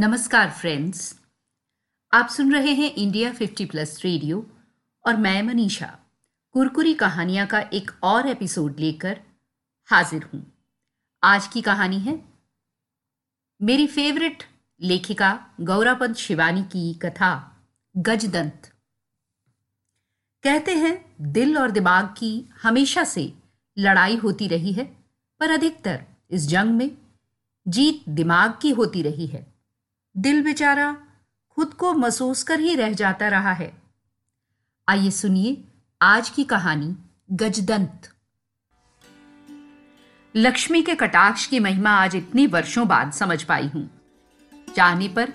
नमस्कार फ्रेंड्स आप सुन रहे हैं इंडिया 50 प्लस रेडियो और मैं मनीषा। कुरकुरी कहानियाँ का एक और एपिसोड लेकर हाजिर हूँ। आज की कहानी है मेरी फेवरेट लेखिका गौरापंत शिवानी की कथा, गजदंत। कहते हैं, दिल और दिमाग की हमेशा से लड़ाई होती रही है, पर अधिकतर इस जंग में जीत दिमाग की होती रही है। दिल बेचारा खुद को महसूस कर ही रह जाता रहा है। आइए सुनिए आज की कहानी, गजदंत। लक्ष्मी के कटाक्ष की महिमा आज इतने वर्षों बाद समझ पाई हूँ। चाहने पर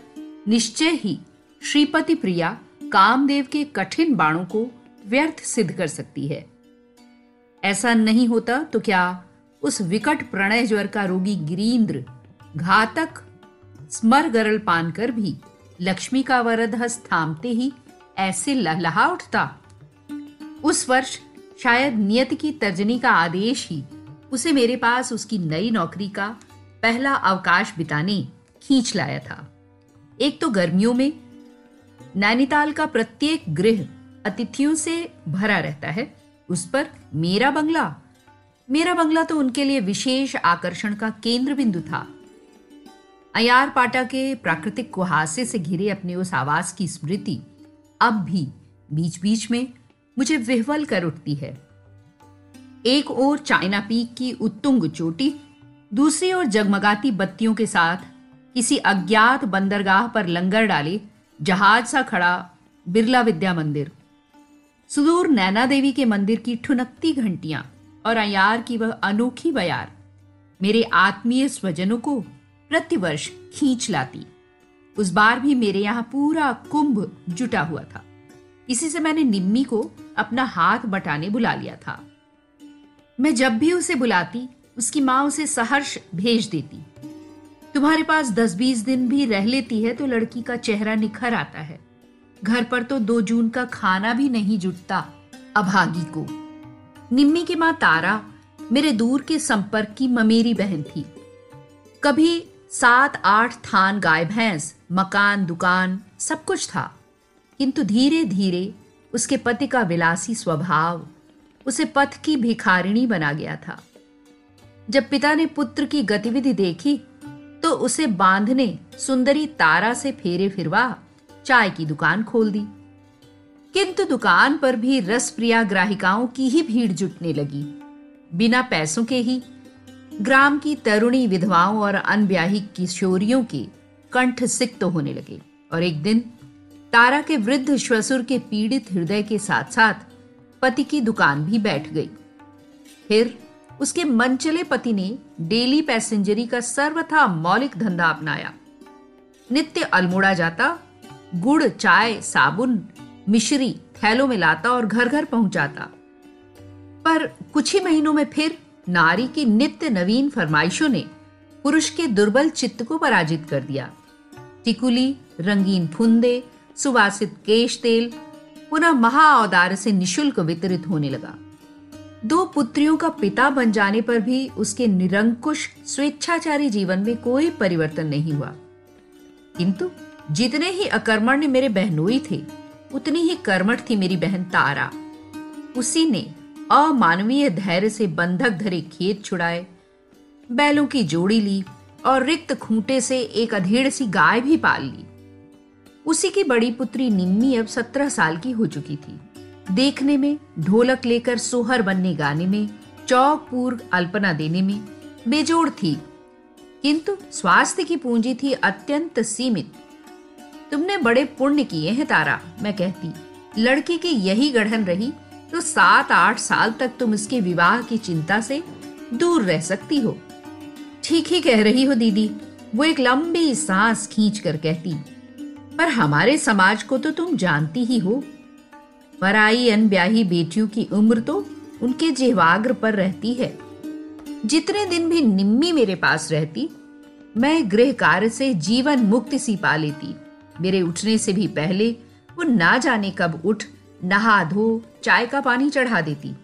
निश्चय ही श्रीपति प्रिया कामदेव के कठिन बाणों को व्यर्थ सिद्ध कर सकती है। ऐसा नहीं होता तो क्या उस विकट प्रणय ज्वर का रोगी गिरीन्द्र घातक स्मर गरल पान कर भी। लक्ष्मी का वरद हस्त थामते ही ऐसे लहलहा उठता। उस वर्ष शायद नियत की तर्जनी का आदेश ही उसे मेरे पास उसकी नई नौकरी का पहला अवकाश बिताने खींच लाया था। एक तो गर्मियों में नैनीताल का प्रत्येक गृह अतिथियों से भरा रहता है, उस पर मेरा बंगला। मेरा बंगला तो उनके लिए विशेष आकर्षण का केंद्र बिंदु था। अयार पाटा के प्राकृतिक कुहासे से घिरे अपने उस आवास की स्मृति अब भी बीच बीच में मुझे विह्वल कर उठती है। एक ओर चाइना पीक की उत्तुंग चोटी, दूसरी ओर जगमगाती बत्तियों के साथ किसी अज्ञात बंदरगाह पर लंगर डाले, जहाज़ सा खड़ा बिरला विद्या मंदिर। सुदूर नैना देवी के मंदिर की ठुनकती घंटियाँ और अयार की वह अनोखी बयार, मेरे आत्मीय स्वजनों को प्रतिवर्ष खींच लाती। उस बार भी मेरे यहाँ पूरा कुंभ जुटा हुआ था। इसी से मैंने निम्मी को अपना हाथ बटाने बुला लिया था। मैं जब भी उसे बुलाती, उसकी माँ उसे सहर्ष भेज देती। तुम्हारे पास दस बीस दिन भी रह लेती है तो लड़की का चेहरा निखर आता है। घर पर तो दो जून का खाना भी नहीं जुटता, अभागी को। निम्मी की माँ तारा मेरे दूर के संपर्क की ममेरी बहन थी। कभी सात आठ थान गाय भैंस, मकान, दुकान, सब कुछ था। किंतु धीरे धीरे उसके पति का विलासी स्वभाव, उसे पथ की भिखारिणी बना गया था। जब पिता ने पुत्र की गतिविधि देखी तो उसे बांधने सुंदरी तारा से फेरे फिरवा, चाय की दुकान खोल दी। किंतु दुकान पर भी रसप्रिया ग्राहिकाओं की ही भीड़ जुटने लगी। बिना पैसों के ही ग्राम की तरुणी विधवाओं और अनब्याही किशोरियों के कंठ सिक्त तो होने लगे और एक दिन तारा के वृद्ध श्वसुर के पीड़ित हृदय के साथ साथ पति की दुकान भी बैठ गई। फिर उसके मनचले पति ने डेली पैसेंजरी का सर्वथा मौलिक धंधा अपनाया। नित्य अल्मोड़ा जाता, गुड़, चाय, साबुन, मिश्री थैलों में लाता और घर घर पहुंचाता। पर कुछ ही महीनों में फिर नारी की नित्य नवीन फरमाइशों ने पुरुष के दुर्बल चित्त को पराजित कर दिया। टिकुली, रंगीन फुंदे, सुवासित केश तेल, पुनः महाऔदार से निशुल्क वितरित होने लगा। दो पुत्रियों का पिता बन जाने पर भी उसके निरंकुश, स्वेच्छाचारी जीवन में कोई परिवर्तन नहीं हुआ। किंतु जितने ही अकर्मण्य मेरे बहनोई थे, उतनी ही कर्मठ थी मेरी बहन तारा। उसी ने अमानवीय धैर्य से बंधक धरे खेत छुड़ाए। बैलों की जोड़ी ली और रिक्त खूंटे से एक अधेड़ सी गाय भी पाल ली। उसी की बड़ी पुत्री निम्मी अब सत्रह साल की हो चुकी थी। देखने में, ढोलक लेकर सोहर बनने गाने में, चौक पूर्व अल्पना देने में बेजोड़ थी। किंतु स्वास्थ्य की पूंजी थी अत्यंत सीमित। तुमने बड़े पुण्य किए हैं तारा, मैं कहती। लड़की की यही गढ़न रही तो सात आठ साल तक तुम इसके विवाह की चिंता से दूर रह सकती हो। ठीक ही कह रही हो, दीदी। वो एक लंबी सांस खींच कर कहती, पर हमारे समाज को तो तुम जानती ही हो। पराई अनब्याही बेटियों की उम्र तो उनके जेवाग्र पर रहती है। जितने दिन भी निम्मी मेरे पास रहती, मैं गृह कार्य से जीवन मुक्ति सी पा लेती। मेरे उठने से भी पहले वो ना जाने कब उठ नहा धो, चाय का पानी चढ़ा देती।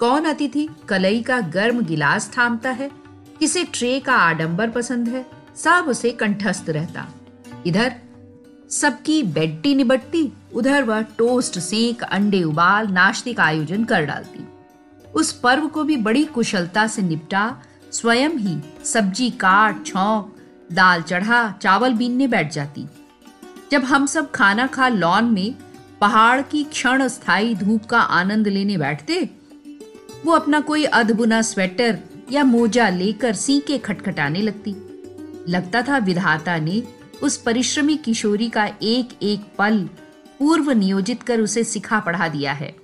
कौन अतिथि कलई का गर्म गिलास थामता है? किसे ट्रे का आडंबर पसंद है? सब उसे कंठस्थ रहता। इधर, सबकी बेड्टी निबट्टी उधर वह टोस्ट, सेक, अंडे उबाल, नाश्ते का आयोजन कर डालती। उस पर्व को भी बड़ी कुशलता से निपटा, स्वयं ही सब्ज़ी काट, छौंक, दाल चढ़ा, चावल बीनने बैठ जाती। जब हम सब खाना खा लॉन में पहाड़ की क्षण स्थायी धूप का आनंद लेने बैठते? वो अपना कोई अधबुना स्वेटर या मोजा लेकर सी के खटखटाने लगती। लगता था विधाता ने उस परिश्रमी किशोरी का एक एक पल पूर्व नियोजित कर उसे सिखा पढ़ा दिया है।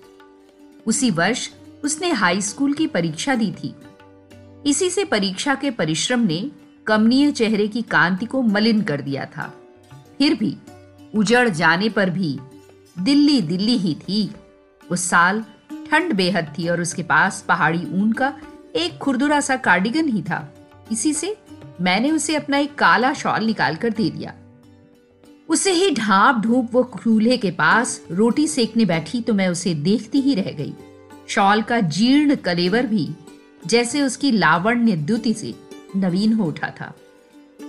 उसी वर्ष उसने हाई स्कूल की परीक्षा दी थी। इसी से परीक्षा के परिश्रम ने कमनीय चेहरे की कांति को मलिन कर दिया था। फिर भी उजड़ जाने पर भी दिल्ली दिल्ली ही थी। उस साल ठंड बेहद थी और उसके पास पहाड़ी ऊन का एक खुरदुरा सा कार्डिगन ही था। इसी से मैंने उसे अपना एक काला शॉल निकाल कर दे दिया। उसे ही ढांप ढूंप वो चूल्हे के पास रोटी सेकने बैठी तो मैं उसे देखती ही रह गई। शॉल का जीर्ण कलेवर भी जैसे उसकी लावण्य द्युति से नवीन हो उठा था।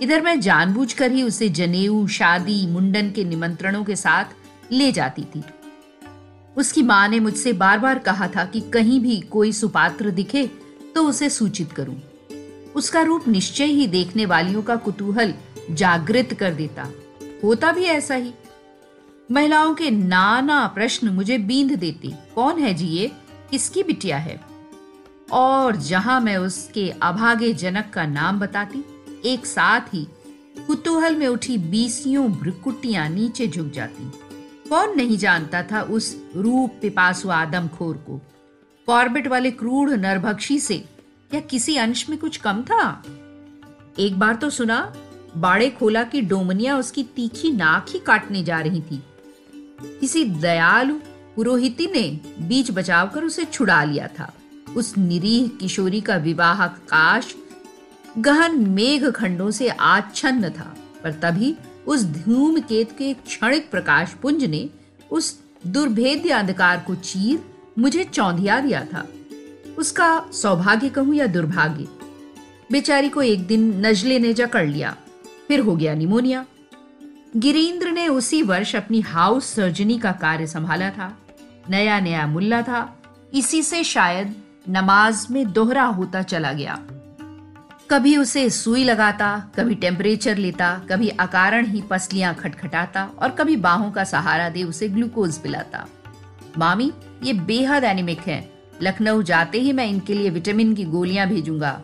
इधर मैं जानबूझकर ही उसे जनेऊ, शादी, मुंडन के निमंत्रणों के साथ ले जाती थी। उसकी माँ ने मुझसे बार बार कहा था कि कहीं भी कोई सुपात्र दिखे तो उसे सूचित करूँ। उसका रूप निश्चय ही देखने वालियों का कुतूहल जागृत कर देता। होता भी ऐसा ही। महिलाओं के नाना प्रश्न मुझे बींद देते, कौन है जी ये? किसकी बिटिया है? और जहाँ मैं उसके अभागे जनक का नाम बताती, एक साथ ही कुतूहल में उठी बीसियों भ्रिकुटियाँ नीचे झुक जाती। कौन नहीं जानता था उस रूप पिपासु आदमखोर को? कॉर्बेट वाले क्रूर नरभक्षी से या किसी अंश में कुछ कम था? एक बार तो सुना, बाड़े खोला की डोमनिया उसकी तीखी नाक ही काटने जा रही थी। किसी दयालु पुरोहिती ने बीच बचाव कर उसे छुड़ा लिया था। उस निरीह किशोरी का विवाह काश गहन मेघ खंडों से आच्छन्न था, पर तभी उस धूमकेत के क्षणिक प्रकाश पुंज ने उस दुर्भेद्य अंधकार को चीर मुझे चौंधिया दिया था। उसका सौभाग्य कहूँ या दुर्भाग्य? बेचारी को एक दिन नजले ने जकड़ लिया, फिर हो गया निमोनिया। गिरीन्द्र ने उसी वर्ष अपनी हाउस सर्जनी का कार्य संभाला था नया नया मुल्ला था। इसी से शायद नमाज़ में दोहरा होता चला गया। कभी उसे सुई लगाता, कभी टेम्परेचर लेता, कभी अकारण ही पसलियाँ खटखटाता और कभी बाहों का सहारा दे उसे ग्लूकोज पिलाता। मामी, ये बेहद एनिमिक है। लखनऊ जाते ही मैं इनके लिए विटामिन की गोलियाँ भेजूँगा।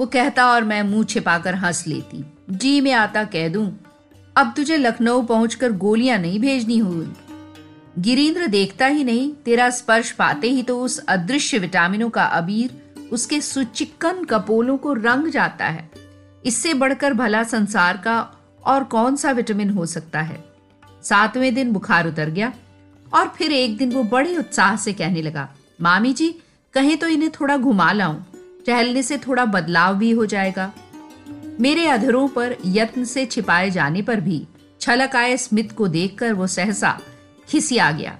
वो कहता और मैं मुँह छिपाकर हंस लेती। जी, में आता कह दूँ, अब तुझे लखनऊ पहुंचकर गोलियाँ नहीं भेजनी हुई गिरीन्द्र देखता ही नहीं, तेरा स्पर्श पाते ही तो उस अदृश्य विटामिनों का अबीर उसके सुचिक्कन कपोलों को रंग जाता है। इससे बढ़कर भला संसार का और कौन सा विटामिन हो सकता है? सातवें दिन बुखार उतर गया और फिर एक दिन वो बड़े उत्साह से कहने लगा, मामी जी, कहें तो इन्हें थोड़ा घुमा लाऊं। टहलने से थोड़ा बदलाव भी हो जाएगा। मेरे अधरों पर यत्न से छिपाए जाने पर भी छलक आए स्मित को देखकर वो सहसा खिसिया गया।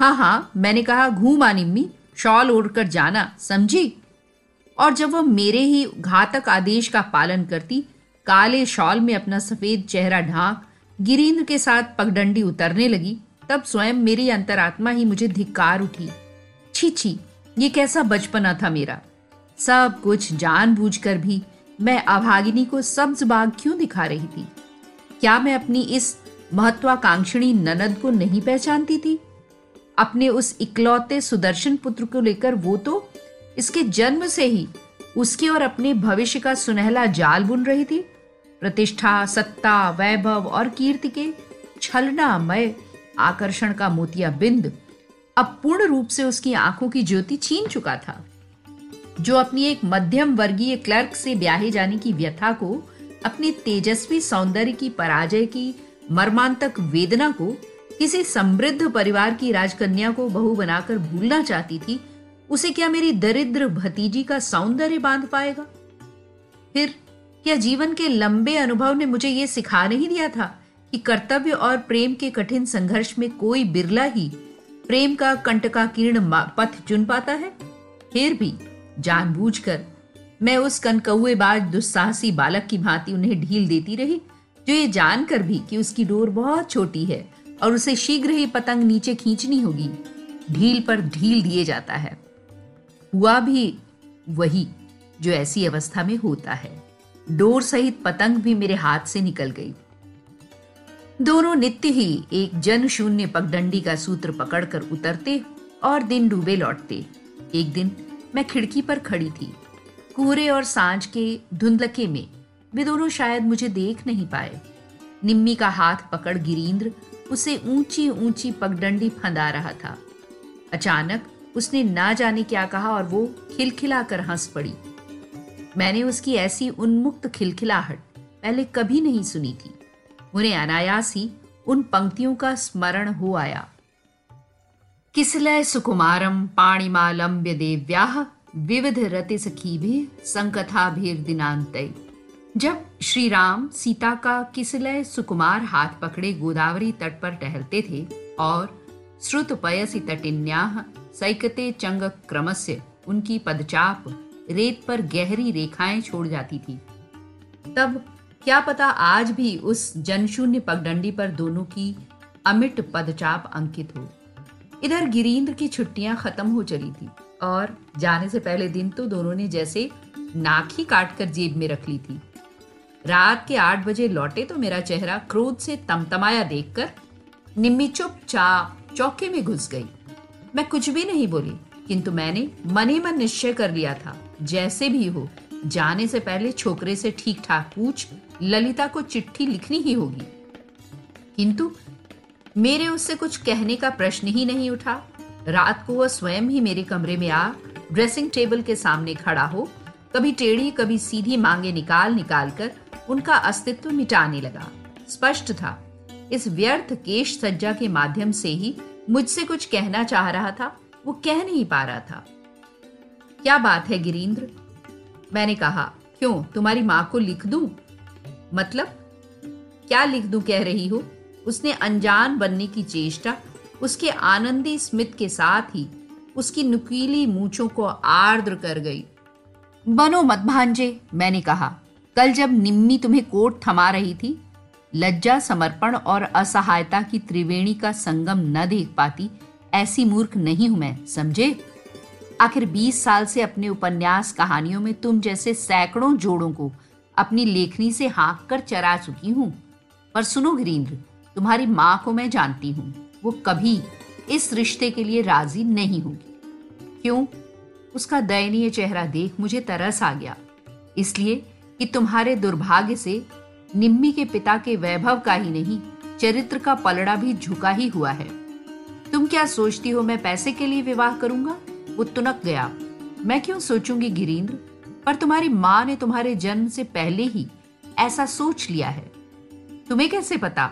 हाँ हाँ मैंने कहा, घूमा निम्मी शॉल ओढ़कर जाना, समझी? और जब वह मेरे ही घातक आदेश का पालन करती, काले शॉल में अपना सफ़ेद चेहरा ढांक, गिरीन्द्र के साथ पगडंडी उतरने लगी, तब स्वयं मेरी अंतरात्मा ही मुझे धिक्कार उठी। छी छी, ये कैसा बचपना था मेरा? सब कुछ जानबूझकर भी मैं अभागिनी को सब्ज बाग क्यों दिखा रही थी? क्या मैं अपनी इस महत्वाकांक्षिणी ननद को नहीं पहचानती थी? अपने उस इकलौते सुदर्शन पुत्र को लेकर वो तो इसके जन्म से ही उसके और अपने भविष्य का सुनहला जाल बुन रही थी। प्रतिष्ठा, सत्ता, वैभव और कीर्ति के छलनामय आकर्षण का मोतिया बिंद अब पूर्ण रूप से उसकी आँखों की ज्योति छीन चुका था। जो अपनी एक मध्यम वर्गीय क्लर्क से ब्याहे जाने की व्यथा को, अपनी तेजस्वी सौंदर्य की पराजय की मर्मांतक वेदना को किसी समृद्ध परिवार की राजकन्या को बहू बनाकर भूलना चाहती थी, उसे क्या मेरी दरिद्र भतीजी का सौंदर्य बाँध पाएगा? फिर क्या जीवन के लंबे अनुभव ने मुझे यह सिखा नहीं दिया था कि कर्तव्य और प्रेम के कठिन संघर्ष में कोई बिरला ही प्रेम का कंटकाकीर्ण पथ चुन पाता है? फिर भी जानबूझकर मैं उस कनकौएबाज दुस्साहसी बालक की भांति उन्हें ढील देती रही, जो ये जानकर भी कि उसकी डोर बहुत छोटी है और उसे शीघ्र ही पतंग नीचे खींचनी होगी। ढील पर ढील दिए जाता है। हुआ भी वही जो ऐसी अवस्था में होता है। डोर सहित पतंग भी मेरे हाथ से निकल गई। दोनों नित्य ही एक जन शून्य पगडंडी का सूत्र पकड़कर उतरते और दिन डूबे लौटते। एक दिन मैं खिड़की पर खड़ी थी। कोहरे और साँझ के धुंधलके में। वे दोनों शायद मुझे देख नहीं पाए। निम्मी का हाथ पकड़ गिरीन्द्र उसे ऊँची ऊँची पगडंडी फंदा रहा था। अचानक उसने ना जाने क्या कहा और वो खिलखिलाकर हंस पड़ी। मैंने उसकी ऐसी उन्मुक्त खिलखिलाहट पहले कभी नहीं सुनी थी। उन्हें अनायास ही उन पंक्तियों का स्मरण हो आया। किसलय सुकुमारम पाणिमालंब्य देव्याह विविध रति सखी भी संकथा भीर दिनांत जब श्री राम सीता का किसलय सुकुमार हाथ पकड़े गोदावरी तट पर टहलते थे और श्रुत पयसी तटिन्याह सैकते चंग क्रमस्य, उनकी पदचाप रेत पर गहरी रेखाएँ छोड़ जाती थी। तब क्या पता आज भी उस जनशून्य पगडंडी पर दोनों की अमिट पदचाप अंकित हो। इधर गिरीन्द्र की छुट्टियाँ खत्म हो चली थी और जाने से पहले दिन तो दोनों ने जैसे नाक ही काट कर जेब में रख ली थी। रात के आठ बजे लौटे तो मेरा चेहरा क्रोध से तमतमाया देखकर निम्मी चुपचाप चौके में घुस गई। मैं कुछ भी नहीं बोली, किंतु मैंने मन ही मन निश्चय कर लिया था, जैसे भी हो, जाने से पहले छोकरे से ठीक ठाक पूछ, ललिता को चिट्ठी लिखनी ही होगी। किंतु मेरे उससे कुछ कहने का प्रश्न ही नहीं उठा। रात को वह स्वयं ही मेरे कमरे में आ, ड्रेसिंग टेबल के सामने खड़ा हो कभी टेढ़ी, कभी सीधी मांगे निकाल निकाल कर उनका अस्तित्व मिटाने लगा। स्पष्ट था, इस व्यर्थ केश सज्जा के माध्यम से ही मुझसे कुछ कहना चाह रहा था, वो कह नहीं पा रहा था। क्या बात है गिरीन्द्र मैंने कहा, क्यों, तुम्हारी माँ को लिख दूँ? मतलब क्या लिख दूँ कह रही हो? उसने अनजान बनने की चेष्टा, उसके आनंदी स्मित के साथ ही उसकी नुकीली मूछों को आर्द्र कर गई। बनो मत भांजे, मैंने कहा। कल जब निम्मी तुम्हें कोट थमा रही थी, लज्जा, समर्पण और असहायता की त्रिवेणी का संगम न देख पाती, ऐसी मूर्ख नहीं हूँ मैं, समझे? आखिर 20 साल से अपने उपन्यास कहानियों में तुम जैसे सैकड़ों जोड़ों को अपनी लेखनी से हाँक कर चरा चुकी हूँ। पर सुनो गिरीन्द्र तुम्हारी माँ को मैं जानती हूँ, वो कभी इस रिश्ते के लिए राज़ी नहीं होगी। क्यों? उसका दयनीय चेहरा देख मुझे तरस आ गया। इसलिए कि तुम्हारे दुर्भाग्य से निम्मी के पिता के वैभव का ही नहीं, चरित्र का पलड़ा भी झुका ही हुआ है। तुम क्या सोचती हो मैं पैसे के लिए विवाह करूँगा? वो तुनक गया। मैं क्यों सोचूँगी गिरीन्द्र पर तुम्हारी माँ ने तुम्हारे जन्म से पहले ही ऐसा सोच लिया है। तुम्हें कैसे पता?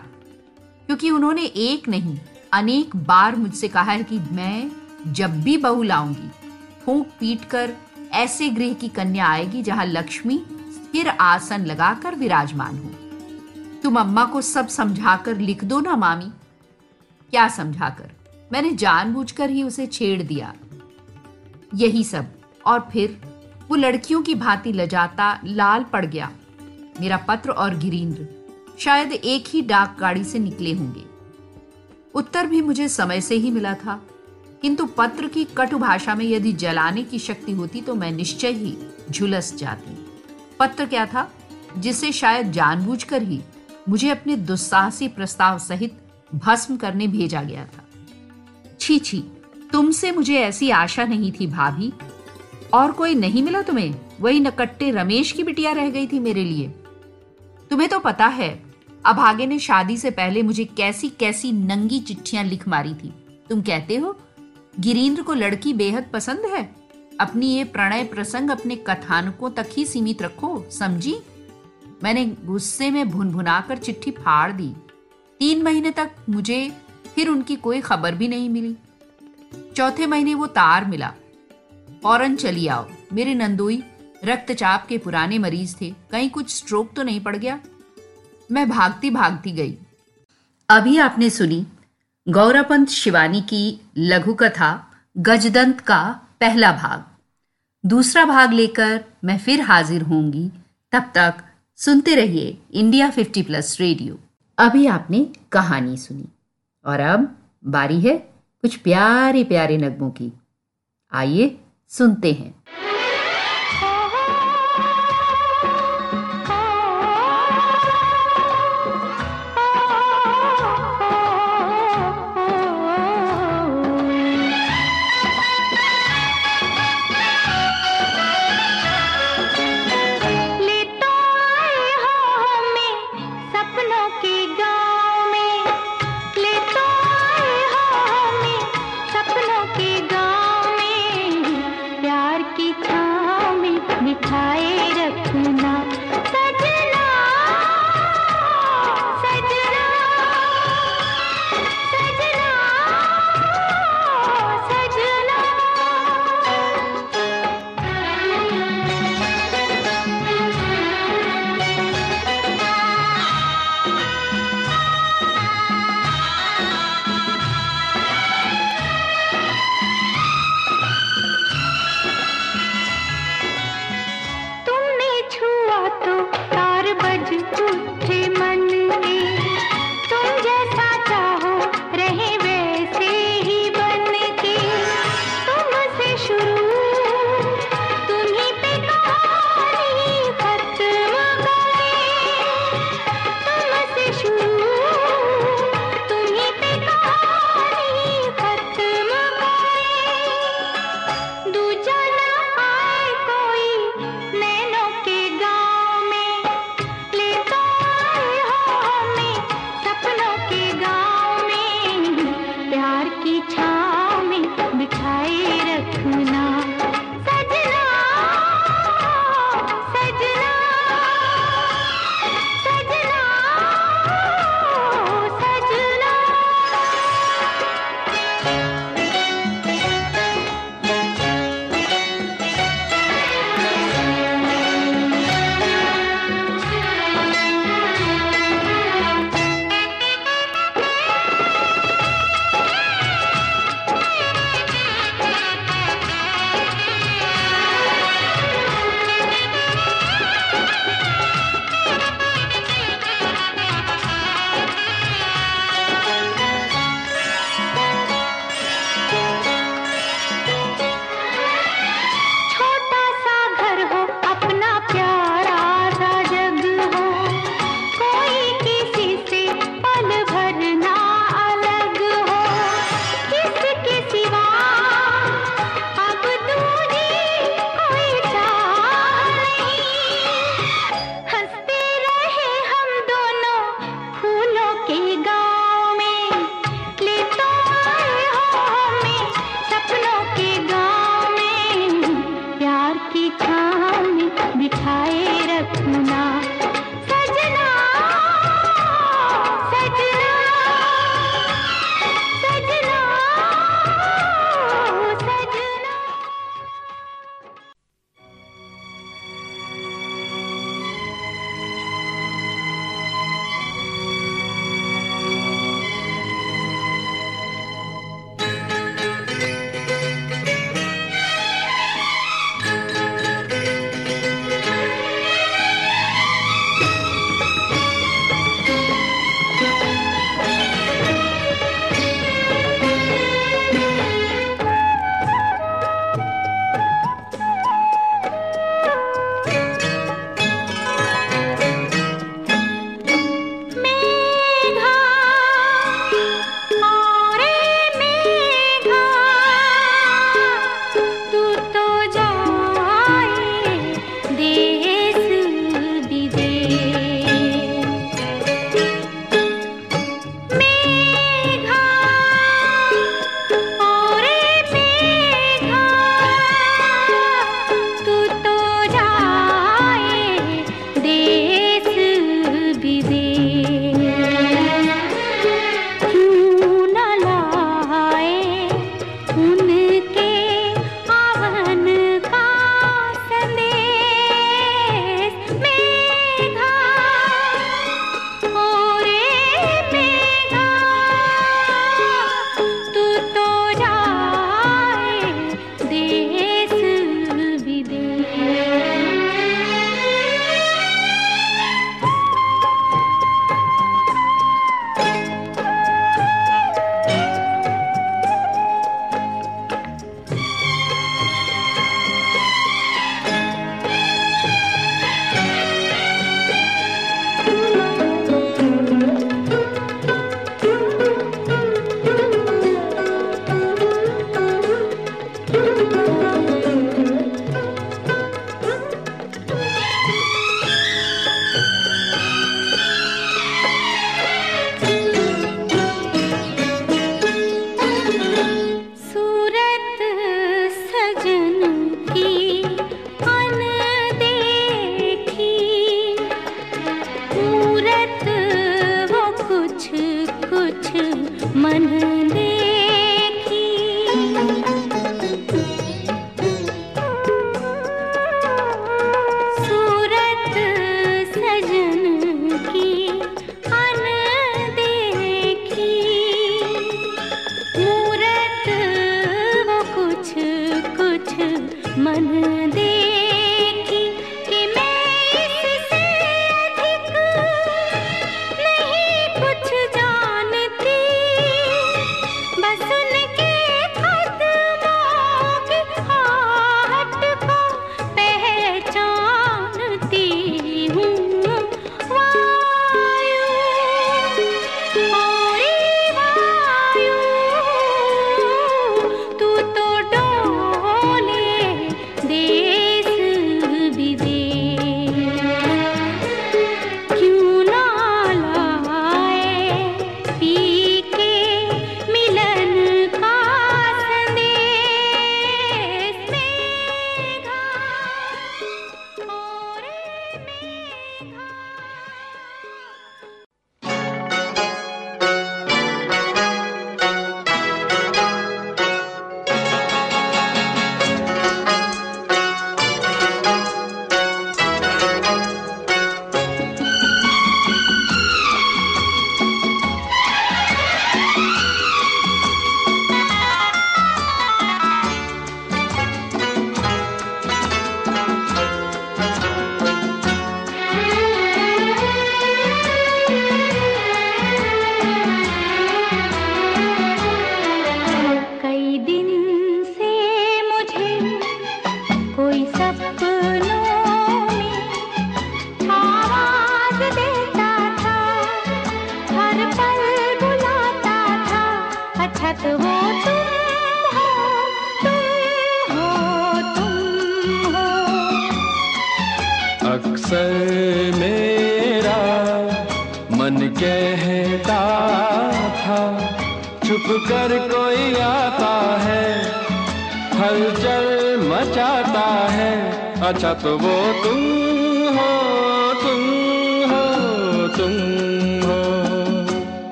क्योंकि उन्होंने एक नहीं, अनेक बार मुझसे कहा है कि मैं जब भी बहू लाऊँगी फूक पीट कर ऐसे गृह की कन्या आएगी जहाँ लक्ष्मी स्थिर आसन लगाकर विराजमान हो। तुम अम्मा को सब समझाकर लिख दो ना, मामी। क्या समझाकर? मैंने जानबूझकर ही उसे छेड़ दिया। यही सब। और फिर वो लड़कियों की भांति लजाता लाल पड़ गया। मेरा पत्र और गिरीन्द्र शायद एक ही डाक गाड़ी से निकले होंगे। उत्तर भी मुझे समय से ही मिला था। किंतु पत्र की कटु भाषा में यदि जलाने की शक्ति होती तो मैं निश्चय ही झुलस जाती। पत्र क्या था? जिसे शायद जानबूझकर ही मुझे अपने दुस्साहसी प्रस्ताव सहित भस्म करने भेजा गया था। छी छी, तुमसे मुझे ऐसी आशा नहीं थी भाभी। और कोई नहीं मिला तुम्हें? वही नकट्टे रमेश की बिटिया रह गई थी मेरे लिए। तुम्हें तो पता है अभागे ने शादी से पहले मुझे कैसी कैसी नंगी चिट्ठियाँ लिख मारी थी। तुम कहते हो गिरीन्द्र को लड़की बेहद पसंद है। अपनी ये प्रणय प्रसंग अपने कथानकों तक ही सीमित रखो, समझी? मैंने गुस्से में भुन भुनाकर चिट्ठी फाड़ दी। तीन महीने तक मुझे फिर उनकी कोई खबर भी नहीं मिली। चौथे महीने वो तार मिला। फ़ौरन चली आओ। मेरे नंदोई रक्तचाप के पुराने मरीज़ थे। कहीं कुछ स्ट्रोक तो नहीं पड़ गया। मैं भागती भागती गई। अभी आपने सुनी गौरापंत शिवानी की लघु कथा, गजदंत का पहला भाग। दूसरा भाग लेकर मैं फिर हाजिर होंगी। तब तक सुनते रहिए इंडिया 50 प्लस रेडियो। अभी आपने कहानी सुनी। और अब बारी है कुछ प्यारे प्यारे नगमों की। आइए सुनते हैं।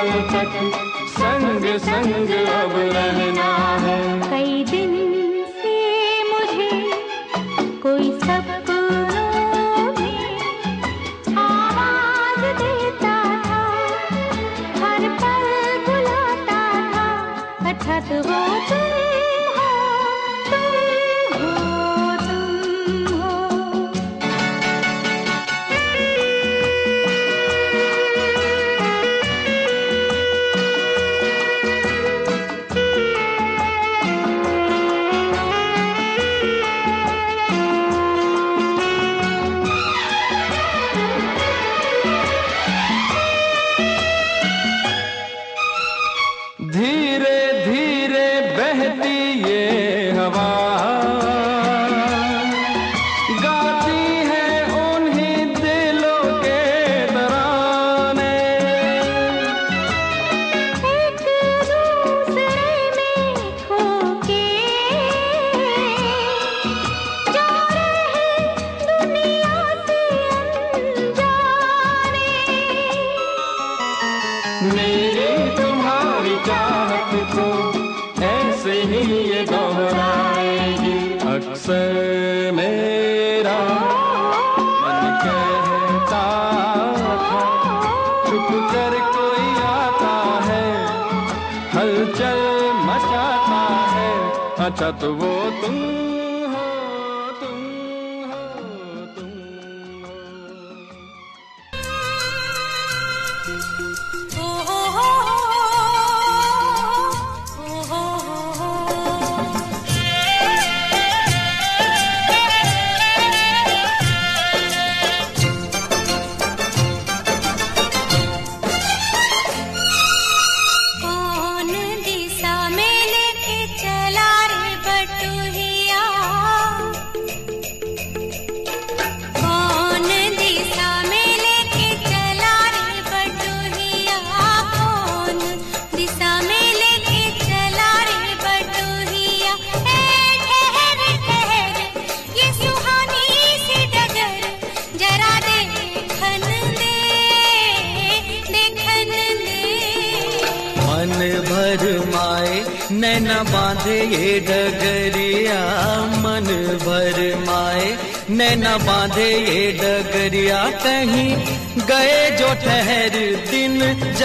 अच्छा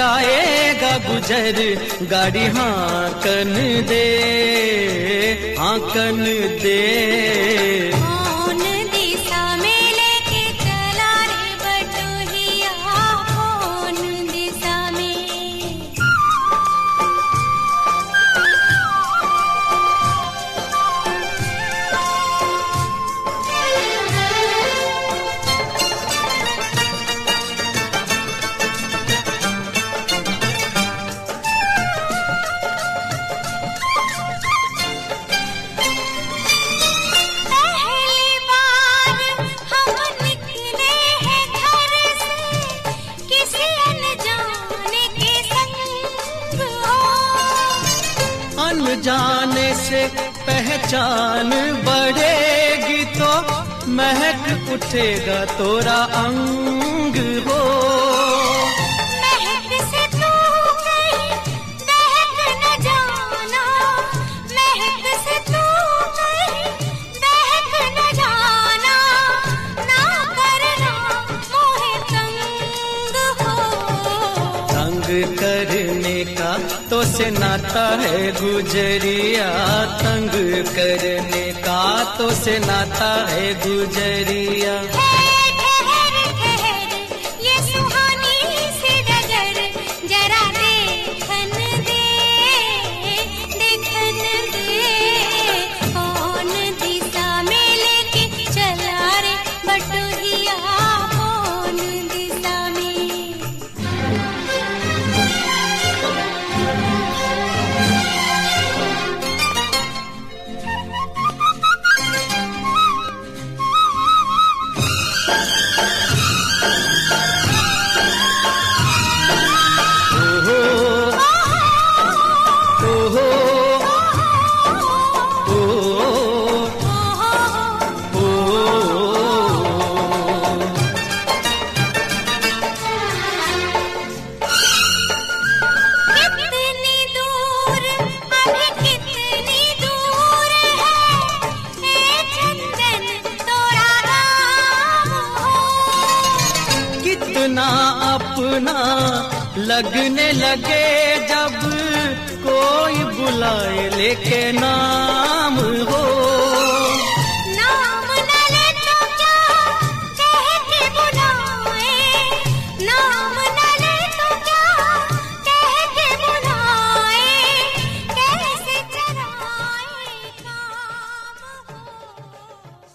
जाएगा गुजर गाड़ी हाँ कन दे हाकन दे। जान बढ़ेगी तो महक उठेगा तोरा अंग हो। गुजरिया तंग करने का तो से नाता है गुजरिया।